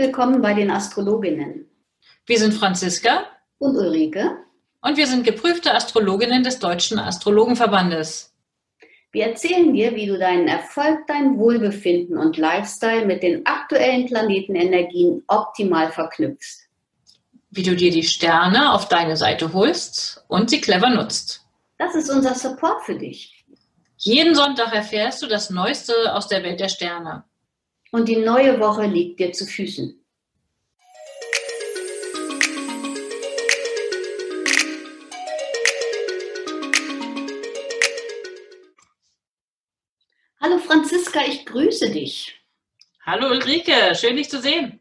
Willkommen bei den Astrologinnen. Wir sind Franziska und Ulrike und wir sind geprüfte Astrologinnen des Deutschen Astrologenverbandes. Wir erzählen dir, wie du deinen Erfolg, dein Wohlbefinden und Lifestyle mit den aktuellen Planetenenergien optimal verknüpfst. Wie du dir die Sterne auf deine Seite holst und sie clever nutzt. Das ist unser Support für dich. Jeden Sonntag erfährst du das Neueste aus der Welt der Sterne. Und die neue Woche liegt dir zu Füßen. Hallo Franziska, ich grüße dich. Hallo Ulrike, schön dich zu sehen.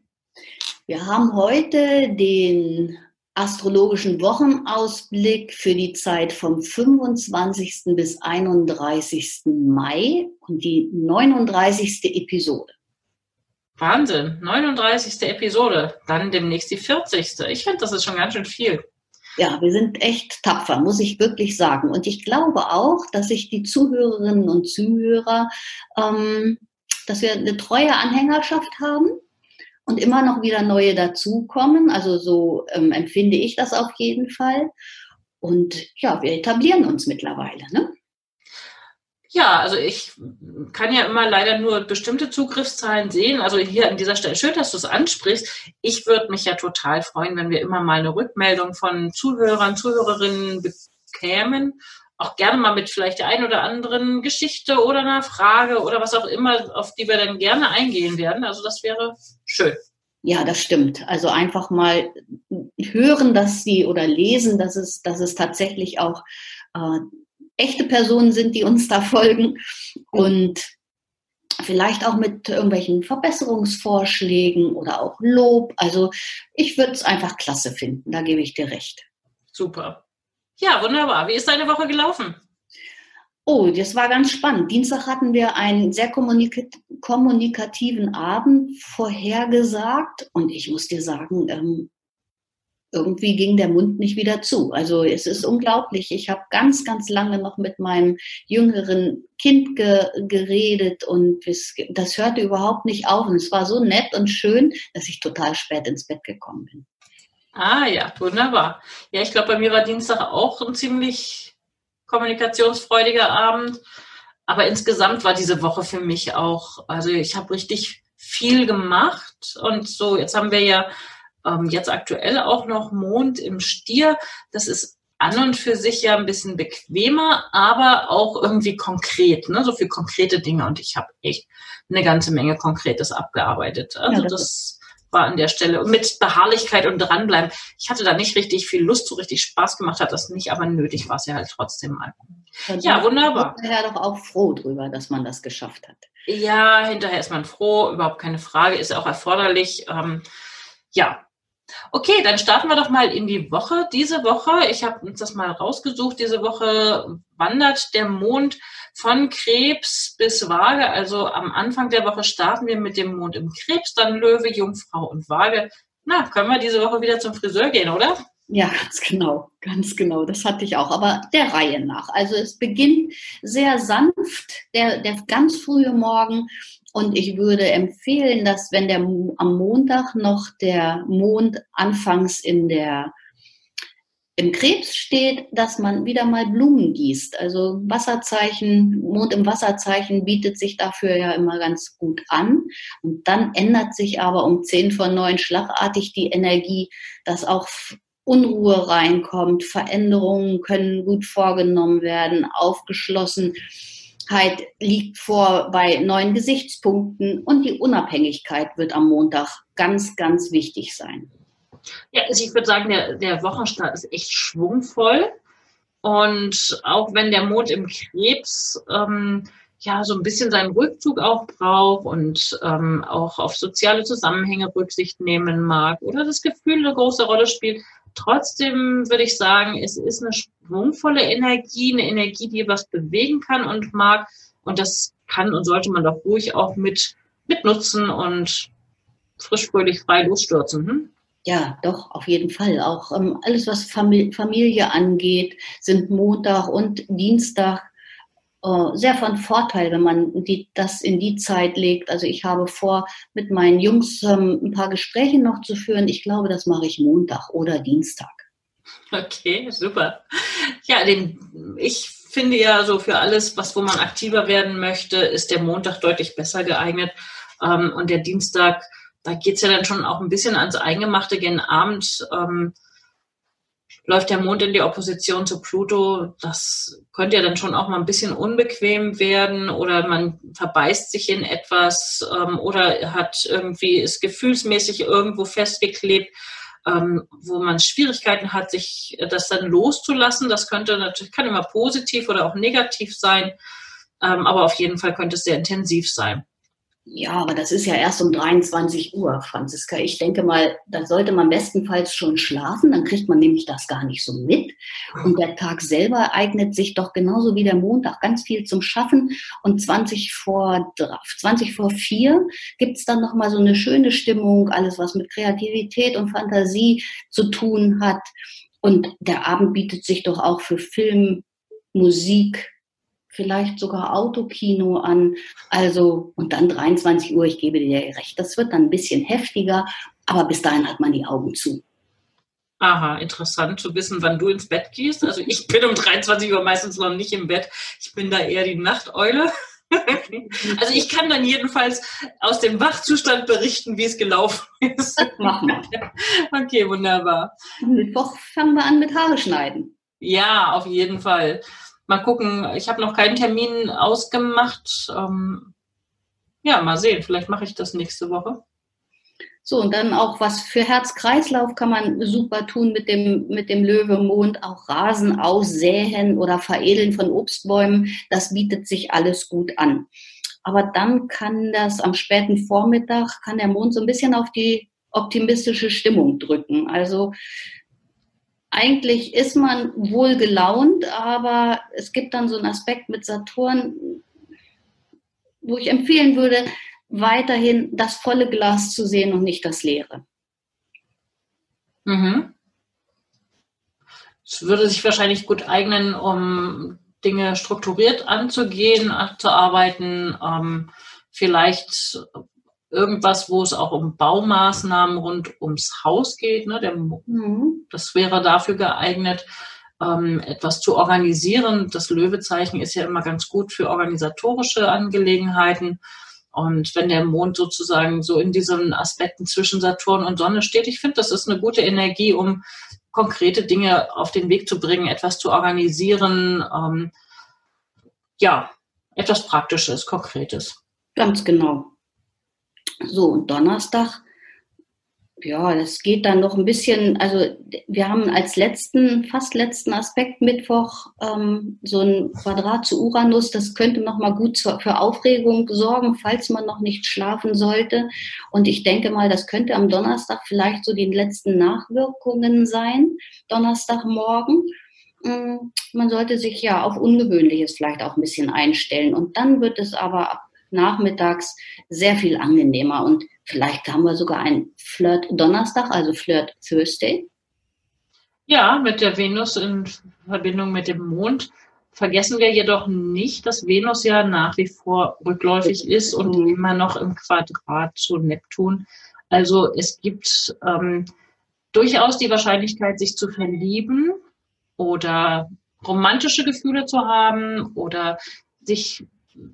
Wir haben heute den astrologischen Wochenausblick für die Zeit vom 25. bis 31. Mai und die 39. Episode. Wahnsinn, 39. Episode, dann demnächst die 40. Ich finde, das ist schon ganz schön viel. Ja, wir sind echt tapfer, muss ich wirklich sagen. Und ich glaube auch, dass sich die Zuhörerinnen und Zuhörer, ähm, dass wir eine treue Anhängerschaft haben und immer noch wieder neue dazukommen. Also so ähm, empfinde ich das auf jeden Fall. Und ja, wir etablieren uns mittlerweile. Ne? Ja, also ich kann ja immer leider nur bestimmte Zugriffszahlen sehen. Also hier an dieser Stelle, schön, dass du es ansprichst. Ich würde mich ja total freuen, wenn wir immer mal eine Rückmeldung von Zuhörern, Zuhörerinnen bekämen. Auch gerne mal mit vielleicht der einen oder anderen Geschichte oder einer Frage oder was auch immer, auf die wir dann gerne eingehen werden. Also das wäre schön. Ja, das stimmt. Also einfach mal hören, dass sie oder lesen, dass es, dass es tatsächlich auch äh, echte Personen sind, die uns da folgen und vielleicht auch mit irgendwelchen Verbesserungsvorschlägen oder auch Lob. Also ich würde es einfach klasse finden, da gebe ich dir recht. Super. Ja, wunderbar. Wie ist deine Woche gelaufen? Oh, das war ganz spannend. Dienstag hatten wir einen sehr kommunikativen Abend vorhergesagt und ich muss dir sagen, ähm, irgendwie ging der Mund nicht wieder zu. Also es ist unglaublich. Ich habe ganz, ganz lange noch mit meinem jüngeren Kind ge geredet und es, das hörte überhaupt nicht auf. Und es war so nett und schön, dass ich total spät ins Bett gekommen bin. Ah ja, wunderbar. Ja, ich glaube, bei mir war Dienstag auch ein ziemlich kommunikationsfreudiger Abend. Aber insgesamt war diese Woche für mich auch, also ich habe richtig viel gemacht und so, jetzt haben wir ja ähm, jetzt aktuell auch noch Mond im Stier. Das ist an und für sich ja ein bisschen bequemer, aber auch irgendwie konkret, ne? so viel konkrete Dinge. Und ich habe echt eine ganze Menge Konkretes abgearbeitet. Also ja, das, das war an der Stelle. Und mit Beharrlichkeit und dranbleiben. Ich hatte da nicht richtig viel Lust, so richtig Spaß gemacht hat das nicht, aber nötig war es ja halt trotzdem mal. Und ja, wunderbar. Hinterher doch auch froh drüber, dass man das geschafft hat. Ja, hinterher ist man froh, überhaupt keine Frage, ist auch erforderlich. Ähm, ja, Okay, dann starten wir doch mal in die Woche. Diese Woche, ich habe uns das mal rausgesucht, diese Woche wandert der Mond von Krebs bis Waage. Also am Anfang der Woche starten wir mit dem Mond im Krebs, dann Löwe, Jungfrau und Waage. Na, können wir diese Woche wieder zum Friseur gehen, oder? Ja, ganz genau, ganz genau. Das hatte ich auch, aber der Reihe nach. Also es beginnt sehr sanft, der, der ganz frühe Morgen und ich würde empfehlen, dass wenn der am Montag noch der Mond anfangs in der im Krebs steht, dass man wieder mal Blumen gießt. Also Wasserzeichen, Mond im Wasserzeichen bietet sich dafür ja immer ganz gut an. Und dann ändert sich aber um 10 vor 9 schlagartig die Energie, dass auch Unruhe reinkommt, Veränderungen können gut vorgenommen werden, aufgeschlossen Unabhängigkeit liegt vor bei neuen Gesichtspunkten und die Unabhängigkeit wird am Montag ganz, ganz wichtig sein. Ja, also ich würde sagen, der, der Wochenstart ist echt schwungvoll. Und auch wenn der Mond im Krebs ähm, ja so ein bisschen seinen Rückzug auch braucht und ähm, auch auf soziale Zusammenhänge Rücksicht nehmen mag oder das Gefühl eine große Rolle spielt, Trotzdem würde ich sagen, es ist eine schwungvolle Energie, eine Energie, die was bewegen kann und mag. Und das kann und sollte man doch ruhig auch mit, mit nutzen und frisch, fröhlich, frei losstürzen. Hm? Ja, doch, auf jeden Fall. Auch ähm, alles, was Familie, angeht, sind Montag und Dienstag sehr von Vorteil, wenn man die, das in die Zeit legt. Also ich habe vor, mit meinen Jungs ähm, ein paar Gespräche noch zu führen. Ich glaube, das mache ich Montag oder Dienstag. Okay, super. Ja, den, ich finde ja so für alles, was wo man aktiver werden möchte, ist der Montag deutlich besser geeignet. Ähm, und der Dienstag, da geht es ja dann schon auch ein bisschen ans Eingemachte gegen Abend. Ähm, läuft der Mond in die Opposition zu Pluto. Das könnte ja dann schon auch mal ein bisschen unbequem werden oder man verbeißt sich in etwas ähm, oder hat irgendwie ist gefühlsmäßig irgendwo festgeklebt, ähm, wo man Schwierigkeiten hat, sich das dann loszulassen. Das könnte natürlich kann immer positiv oder auch negativ sein, ähm, aber auf jeden Fall könnte es sehr intensiv sein. Ja, aber das ist ja erst um 23 Uhr, Franziska. Ich denke mal, da sollte man bestenfalls schon schlafen, dann kriegt man nämlich das gar nicht so mit. Und der Tag selber eignet sich doch genauso wie der Montag ganz viel zum Schaffen. Und 20 vor, 20 vor 4 gibt's dann nochmal so eine schöne Stimmung, alles was mit Kreativität und Fantasie zu tun hat. Und der Abend bietet sich doch auch für Film, Musik, vielleicht sogar Autokino an. Also, und dann 23 Uhr, ich gebe dir recht, das wird dann ein bisschen heftiger, aber bis dahin hat man die Augen zu. Aha, interessant zu wissen, wann du ins Bett gehst. Also ich bin um 23 Uhr meistens noch nicht im Bett. Ich bin da eher die Nachteule. Also ich kann dann jedenfalls aus dem Wachzustand berichten, wie es gelaufen ist. Machen wir. Okay, wunderbar. Mittwoch fangen wir an mit Haare schneiden. Ja, auf jeden Fall mal gucken. Ich habe noch keinen Termin ausgemacht. Ähm, ja, mal sehen. Vielleicht mache ich das nächste Woche. So, und dann auch was für Herz-Kreislauf kann man super tun mit dem, mit dem Löwemond, auch Rasen aussäen oder veredeln von Obstbäumen. Das bietet sich alles gut an. Aber dann kann das am späten Vormittag, kann der Mond so ein bisschen auf die optimistische Stimmung drücken. Also eigentlich ist man wohl gelaunt, aber es gibt dann so einen Aspekt mit Saturn, wo ich empfehlen würde, weiterhin das volle Glas zu sehen und nicht das leere. Mhm. Es würde sich wahrscheinlich gut eignen, um Dinge strukturiert anzugehen, zu arbeiten, ähm, vielleicht irgendwas, wo es auch um Baumaßnahmen rund ums Haus geht. Ne? Der, mhm. Das wäre dafür geeignet, ähm, etwas zu organisieren. Das Löwezeichen ist ja immer ganz gut für organisatorische Angelegenheiten. Und wenn der Mond sozusagen so in diesen Aspekten zwischen Saturn und Sonne steht, ich finde, das ist eine gute Energie, um konkrete Dinge auf den Weg zu bringen, etwas zu organisieren. Ähm, ja, etwas Praktisches, Konkretes. Ganz genau. So, und Donnerstag, ja, das geht dann noch ein bisschen, also wir haben als letzten, fast letzten Aspekt Mittwoch ähm, so ein Quadrat zu Uranus, das könnte nochmal gut für Aufregung sorgen, falls man noch nicht schlafen sollte. Und ich denke mal, das könnte am Donnerstag vielleicht so die letzten Nachwirkungen sein, Donnerstagmorgen. Mm, man sollte sich ja auf Ungewöhnliches vielleicht auch ein bisschen einstellen. Und dann wird es aber ab nachmittags sehr viel angenehmer. Und vielleicht haben wir sogar einen Flirt Donnerstag, also Flirt Thursday. Ja, mit der Venus in Verbindung mit dem Mond. Vergessen wir jedoch nicht, dass Venus ja nach wie vor rückläufig ist und mhm. immer noch im Quadrat zu Neptun. Also es gibt ähm, durchaus die Wahrscheinlichkeit, sich zu verlieben oder romantische Gefühle zu haben oder sich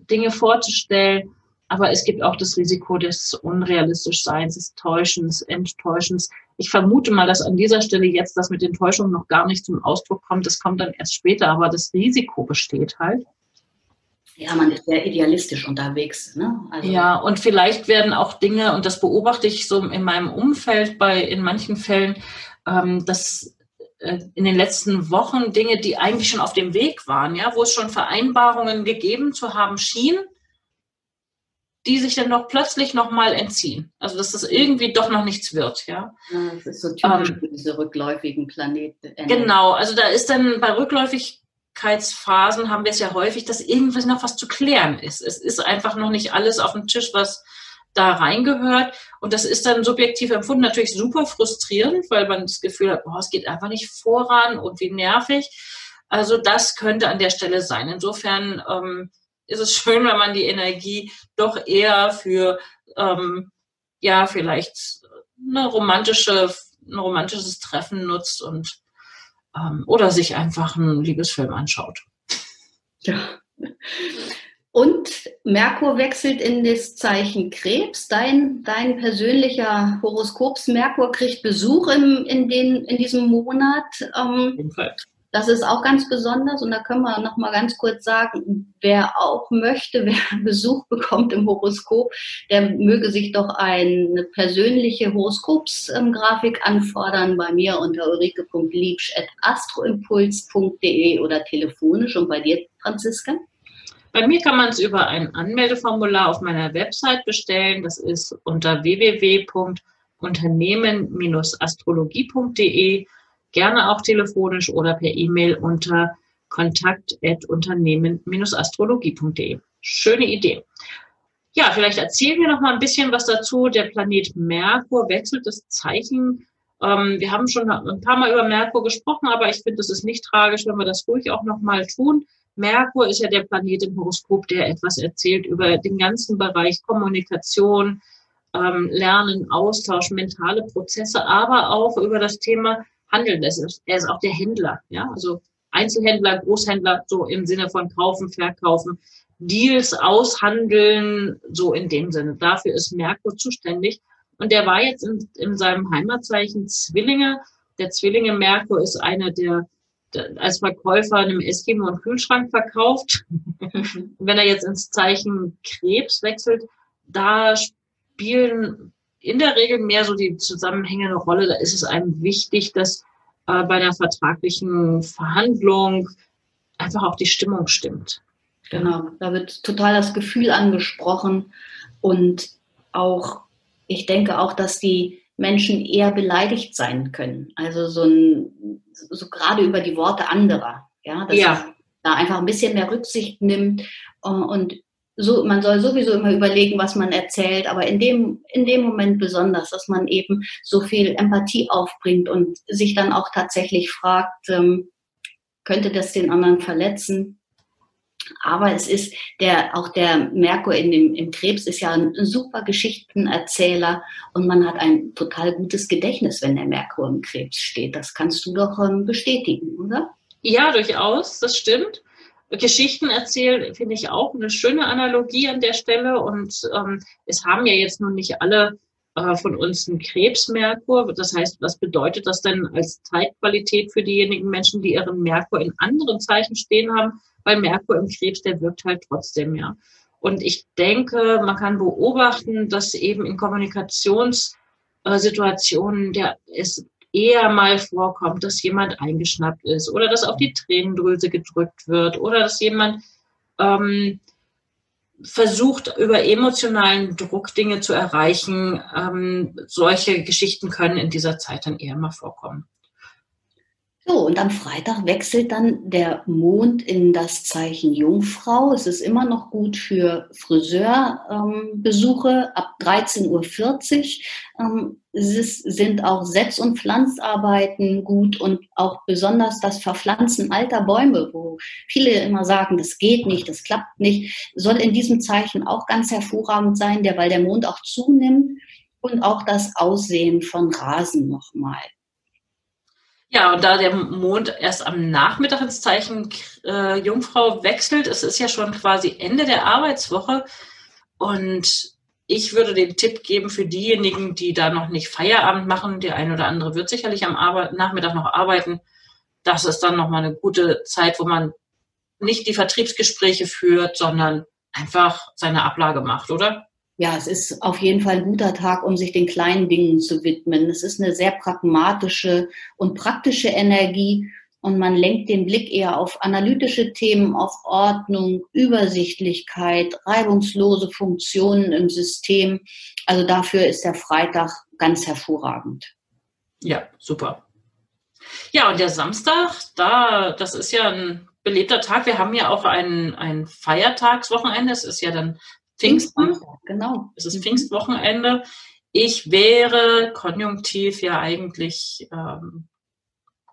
Dinge vorzustellen. Aber es gibt auch das Risiko des Unrealistischseins, des Täuschens, Enttäuschens. Ich vermute mal, dass an dieser Stelle jetzt das mit den Täuschungen noch gar nicht zum Ausdruck kommt. Das kommt dann erst später, aber das Risiko besteht halt. Ja, man ist sehr idealistisch unterwegs. Ne? Also ja, und vielleicht werden auch Dinge, und das beobachte ich so in meinem Umfeld bei in manchen Fällen, ähm, dass in den letzten Wochen Dinge, die eigentlich schon auf dem Weg waren, ja, wo es schon Vereinbarungen gegeben zu haben schien, die sich dann doch plötzlich nochmal entziehen. Also dass das irgendwie doch noch nichts wird, ja. ja das ist so typisch ähm, für diese rückläufigen Planeten. Genau, also da ist dann bei Rückläufigkeitsphasen haben wir es ja häufig, dass irgendwas noch was zu klären ist. Es ist einfach noch nicht alles auf dem Tisch, was da reingehört. Und das ist dann subjektiv empfunden natürlich super frustrierend, weil man das Gefühl hat, boah, es geht einfach nicht voran und wie nervig. Also das könnte an der Stelle sein. Insofern ähm, ist es schön, wenn man die Energie doch eher für ähm, ja vielleicht eine romantische, ein romantisches Treffen nutzt und ähm, oder sich einfach einen Liebesfilm anschaut. Ja. Und Merkur wechselt in das Zeichen Krebs. Dein, dein persönlicher Horoskops-Merkur kriegt Besuch im, in, den, in diesem Monat. Ähm, das ist auch ganz besonders und da können wir noch mal ganz kurz sagen, wer auch möchte, wer Besuch bekommt im Horoskop, der möge sich doch eine persönliche Horoskopsgrafik anfordern bei mir unter ulrike.liebsch.astroimpuls.de oder telefonisch und bei dir, Franziska? Bei mir kann man es über ein Anmeldeformular auf meiner Website bestellen. Das ist unter www.unternehmen-astrologie.de. Gerne auch telefonisch oder per E-Mail unter kontakt.unternehmen-astrologie.de. Schöne Idee. Ja, vielleicht erzählen wir noch mal ein bisschen was dazu. Der Planet Merkur wechselt das Zeichen. Ähm, wir haben schon ein paar Mal über Merkur gesprochen, aber ich finde, es ist nicht tragisch, wenn wir das ruhig auch noch mal tun. Merkur ist ja der Planet im Horoskop, der etwas erzählt über den ganzen Bereich Kommunikation, ähm, Lernen, Austausch, mentale Prozesse, aber auch über das Thema Handeln. Er ist, er ist auch der Händler, ja, also Einzelhändler, Großhändler, so im Sinne von kaufen, verkaufen, Deals aushandeln, so in dem Sinne. Dafür ist Merkur zuständig. Und der war jetzt in, in seinem Heimatzeichen Zwillinge. Der Zwillinge Merkur ist einer der als Verkäufer einem Eskimo einen Kühlschrank verkauft. Wenn er jetzt ins Zeichen Krebs wechselt, da spielen in der Regel mehr so die Zusammenhänge eine Rolle. Da ist es einem wichtig, dass äh, bei der vertraglichen Verhandlung einfach auch die Stimmung stimmt. Genau, da wird total das Gefühl angesprochen und auch, ich denke auch, dass die Menschen eher beleidigt sein können. Also so ein, so gerade über die Worte anderer. Ja, dass ja. da einfach ein bisschen mehr Rücksicht nimmt äh, und so, man soll sowieso immer überlegen, was man erzählt, aber in dem, in dem Moment besonders, dass man eben so viel Empathie aufbringt und sich dann auch tatsächlich fragt, ähm, könnte das den anderen verletzen? Aber es ist der, auch der Merkur in dem, im Krebs ist ja ein super Geschichtenerzähler und man hat ein total gutes Gedächtnis, wenn der Merkur im Krebs steht. Das kannst du doch ähm, bestätigen, oder? Ja, durchaus, das stimmt. Geschichten erzählen finde ich auch eine schöne Analogie an der Stelle und ähm, es haben ja jetzt nun nicht alle äh, von uns einen Krebsmerkur. Das heißt, was bedeutet das denn als Zeitqualität für diejenigen Menschen, die ihren Merkur in anderen Zeichen stehen haben? weil Merkur im Krebs, der wirkt halt trotzdem, ja. Und ich denke, man kann beobachten, dass eben in Kommunikationssituationen der es eher mal vorkommt, dass jemand eingeschnappt ist oder dass auf die Tränendrüse gedrückt wird oder dass jemand ähm, versucht, über emotionalen Druck Dinge zu erreichen. Ähm, solche Geschichten können in dieser Zeit dann eher mal vorkommen. So, und am Freitag wechselt dann der Mond in das Zeichen Jungfrau. Es ist immer noch gut für Friseurbesuche ähm, ab 13.40 Uhr. Ähm, sind auch Setz- und Pflanzarbeiten gut und auch besonders das Verpflanzen alter Bäume, wo viele immer sagen, das geht nicht, das klappt nicht, soll in diesem Zeichen auch ganz hervorragend sein, der, weil der Mond auch zunimmt und auch das Aussehen von Rasen nochmal. Ja, und da der Mond erst am Nachmittag ins Zeichen äh, Jungfrau wechselt, es ist ja schon quasi Ende der Arbeitswoche. Und ich würde den Tipp geben für diejenigen, die da noch nicht Feierabend machen, der ein oder andere wird sicherlich am Arbeit Nachmittag noch arbeiten. Das ist dann nochmal eine gute Zeit, wo man nicht die Vertriebsgespräche führt, sondern einfach seine Ablage macht, oder? ja, es ist auf jeden Fall ein guter Tag, um sich den kleinen Dingen zu widmen. Es ist eine sehr pragmatische und praktische Energie und man lenkt den Blick eher auf analytische Themen, auf Ordnung, Übersichtlichkeit, reibungslose Funktionen im System. Also dafür ist der Freitag ganz hervorragend. Ja, super. Ja, und der Samstag, da, das ist ja ein belebter Tag. Wir haben ja auch ein, ein Feiertagswochenende. Es ist ja dann Pfingsten. Genau. Es ist mhm. Pfingstwochenende. Ich wäre konjunktiv ja eigentlich ähm,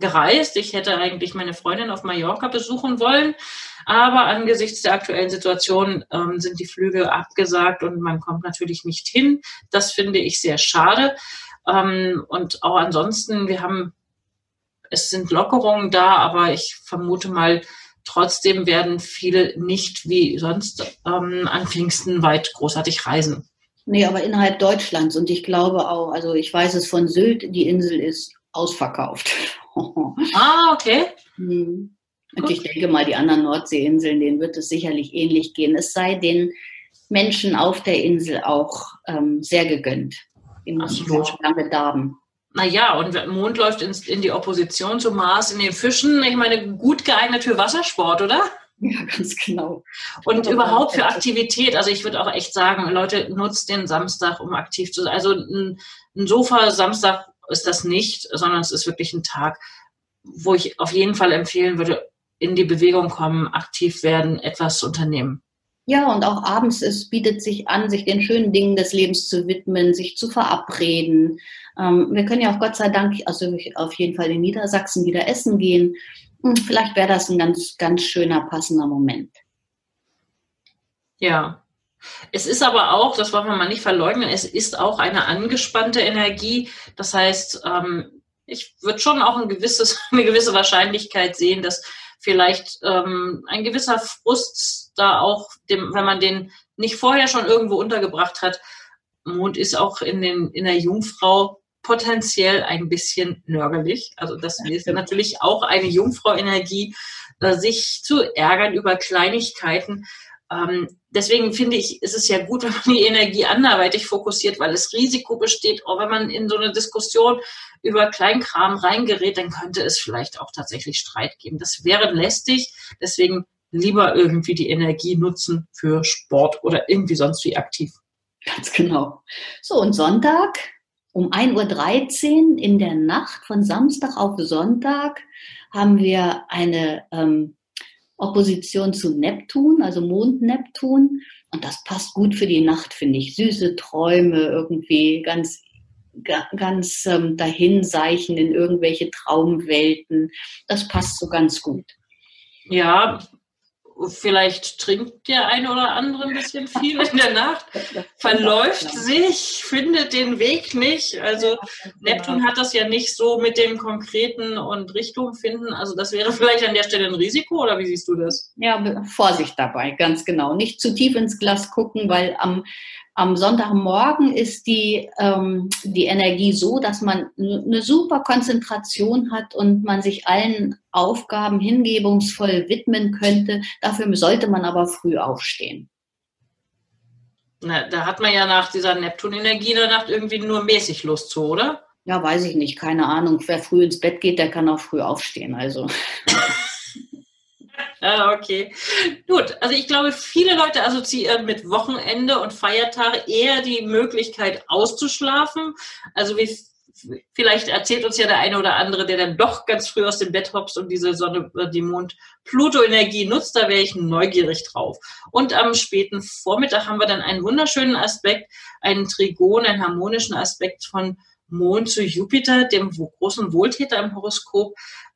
gereist. Ich hätte eigentlich meine Freundin auf Mallorca besuchen wollen, aber angesichts der aktuellen Situation ähm, sind die Flüge abgesagt und man kommt natürlich nicht hin. Das finde ich sehr schade. Ähm, und auch ansonsten, wir haben, es sind Lockerungen da, aber ich vermute mal, trotzdem werden viele nicht wie sonst ähm, an Pfingsten weit großartig reisen. Nee, aber innerhalb Deutschlands. Und ich glaube auch, also ich weiß es von Sylt, die Insel ist ausverkauft. ah, okay. Hm. Und ich denke mal, die anderen Nordseeinseln, denen wird es sicherlich ähnlich gehen. Es sei den Menschen auf der Insel auch ähm, sehr gegönnt. Die müssen so lange darben. Naja, und Mond läuft ins, in die Opposition zum Mars in den Fischen. Ich meine, gut geeignet für Wassersport, oder? Ja, ganz genau. Und überhaupt für Aktivität. Also ich würde auch echt sagen, Leute, nutzt den Samstag, um aktiv zu sein. Also ein, ein Sofa-Samstag ist das nicht, sondern es ist wirklich ein Tag, wo ich auf jeden Fall empfehlen würde, in die Bewegung kommen, aktiv werden, etwas unternehmen. Ja, und auch abends, es bietet sich an, sich den schönen Dingen des Lebens zu widmen, sich zu verabreden. Ähm, wir können ja auch Gott sei Dank, also auf jeden Fall in Niedersachsen wieder essen gehen. Hm, vielleicht wäre das ein ganz, ganz schöner, passender Moment. Ja. Es ist aber auch, das wollen wir mal nicht verleugnen, es ist auch eine angespannte Energie. Das heißt, ähm, ich würde schon auch ein gewisses, eine gewisse Wahrscheinlichkeit sehen, dass vielleicht ähm, ein gewisser Frust da auch, dem, wenn man den nicht vorher schon irgendwo untergebracht hat, Mond ist auch in, den, in der Jungfrau potenziell ein bisschen nörgelig. Also das ist ja natürlich auch eine Jungfrau-Energie, äh, sich zu ärgern über Kleinigkeiten. Ähm, deswegen finde ich, ist es ja gut, wenn man die Energie anderweitig fokussiert, weil das Risiko besteht, auch wenn man in so eine Diskussion über Kleinkram reingerät, dann könnte es vielleicht auch tatsächlich Streit geben. Das wäre lästig. Deswegen lieber irgendwie die Energie nutzen für Sport oder irgendwie sonst wie aktiv. Ganz genau. So, und Sonntag um 1.13 Uhr in der Nacht von Samstag auf Sonntag haben wir eine ähm, Opposition zu Neptun, also Mond-Neptun. Und das passt gut für die Nacht, finde ich. Süße Träume, irgendwie ganz, ganz ähm, dahinseichen in irgendwelche Traumwelten. Das passt so ganz gut. Ja, vielleicht trinkt der eine oder andere ein bisschen viel in der Nacht, verläuft sich, findet den Weg nicht. Also Neptun hat das ja nicht so mit dem Konkreten und Richtung finden. Also das wäre vielleicht an der Stelle ein Risiko oder wie siehst du das? Ja, Vorsicht dabei, ganz genau. Nicht zu tief ins Glas gucken, weil am am Sonntagmorgen ist die, ähm, die Energie so, dass man eine super Konzentration hat und man sich allen Aufgaben hingebungsvoll widmen könnte. Dafür sollte man aber früh aufstehen. Na, da hat man ja nach dieser Neptun-Energie in der Nacht irgendwie nur mäßig Lust zu, oder? Ja, weiß ich nicht, keine Ahnung. Wer früh ins Bett geht, der kann auch früh aufstehen. Also. Ah, okay. Gut, also ich glaube, viele Leute assoziieren mit Wochenende und Feiertage eher die Möglichkeit auszuschlafen. Also wie vielleicht erzählt uns ja der eine oder andere, der dann doch ganz früh aus dem Bett hopst und diese Sonne, äh, die Mond-Pluto-Energie nutzt, da wäre ich neugierig drauf. Und am späten Vormittag haben wir dann einen wunderschönen Aspekt, einen Trigon, einen harmonischen Aspekt von Mond zu Jupiter, dem großen Wohltäter im Horoskop.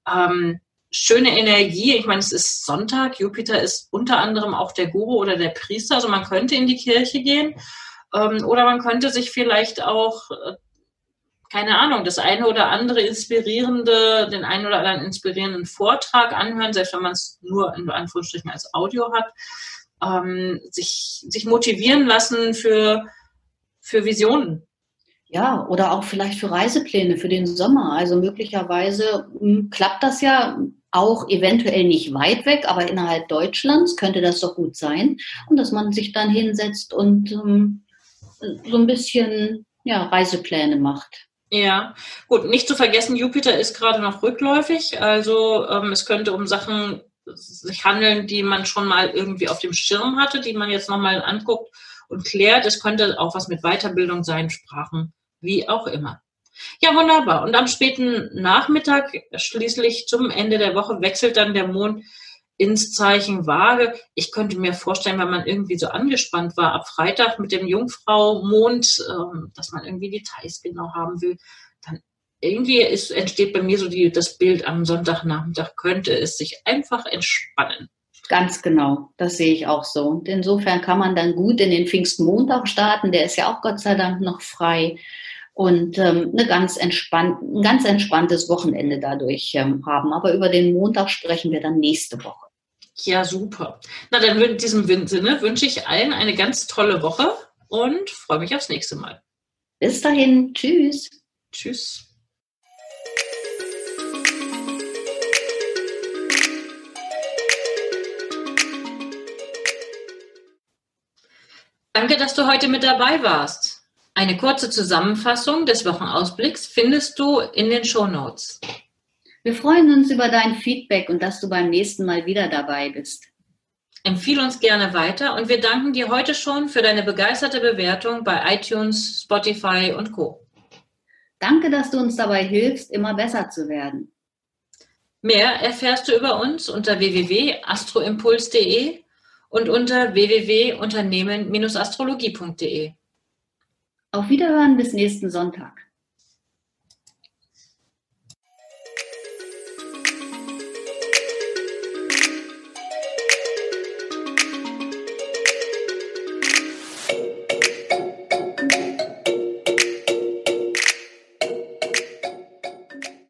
Ähm, schöne Energie. Ich meine, es ist Sonntag. Jupiter ist unter anderem auch der Guru oder der Priester. Also man könnte in die Kirche gehen. Ähm, oder man könnte sich vielleicht auch, äh, keine Ahnung, das eine oder andere inspirierende, den einen oder anderen inspirierenden Vortrag anhören, selbst wenn man es nur in Anführungsstrichen als Audio hat. Ähm, sich, sich motivieren lassen für, für Visionen. Ja, oder auch vielleicht für Reisepläne für den Sommer. Also möglicherweise mh, hm, klappt das ja auch eventuell nicht weit weg, aber innerhalb Deutschlands könnte das doch gut sein. Und dass man sich dann hinsetzt und ähm, so ein bisschen ja, Reisepläne macht. Ja, gut, nicht zu vergessen, Jupiter ist gerade noch rückläufig. Also ähm, es könnte um Sachen sich handeln, die man schon mal irgendwie auf dem Schirm hatte, die man jetzt nochmal anguckt und klärt. Es könnte auch was mit Weiterbildung sein, Sprachen, wie auch immer. Ja, wunderbar. Und am späten Nachmittag, schließlich zum Ende der Woche, wechselt dann der Mond ins Zeichen Waage. Ich könnte mir vorstellen, wenn man irgendwie so angespannt war ab Freitag mit dem Jungfrau Mond, ähm, dass man irgendwie Details genau haben will, dann irgendwie ist, entsteht bei mir so die, das Bild am Sonntagnachmittag, könnte es sich einfach entspannen. Ganz genau, das sehe ich auch so. Und insofern kann man dann gut in den Pfingstmontag starten, der ist ja auch Gott sei Dank noch frei und ähm, eine ganz entspannt, ein ganz entspanntes Wochenende dadurch ähm, haben. Aber über den Montag sprechen wir dann nächste Woche. Ja, super. Na, dann in diesem Sinne wünsche ich allen eine ganz tolle Woche und freue mich aufs nächste Mal. Bis dahin, tschüss. Tschüss. Danke, dass du heute mit dabei warst. Eine kurze Zusammenfassung des Wochenausblicks findest du in den Show Notes. Wir freuen uns über dein Feedback und dass du beim nächsten Mal wieder dabei bist. Empfehle uns gerne weiter und wir danken dir heute schon für deine begeisterte Bewertung bei iTunes, Spotify und Co. Danke, dass du uns dabei hilfst, immer besser zu werden. Mehr erfährst du über uns unter www.astroimpuls.de und unter www.unternehmen-astrologie.de. Auf Wiederhören bis nächsten Sonntag.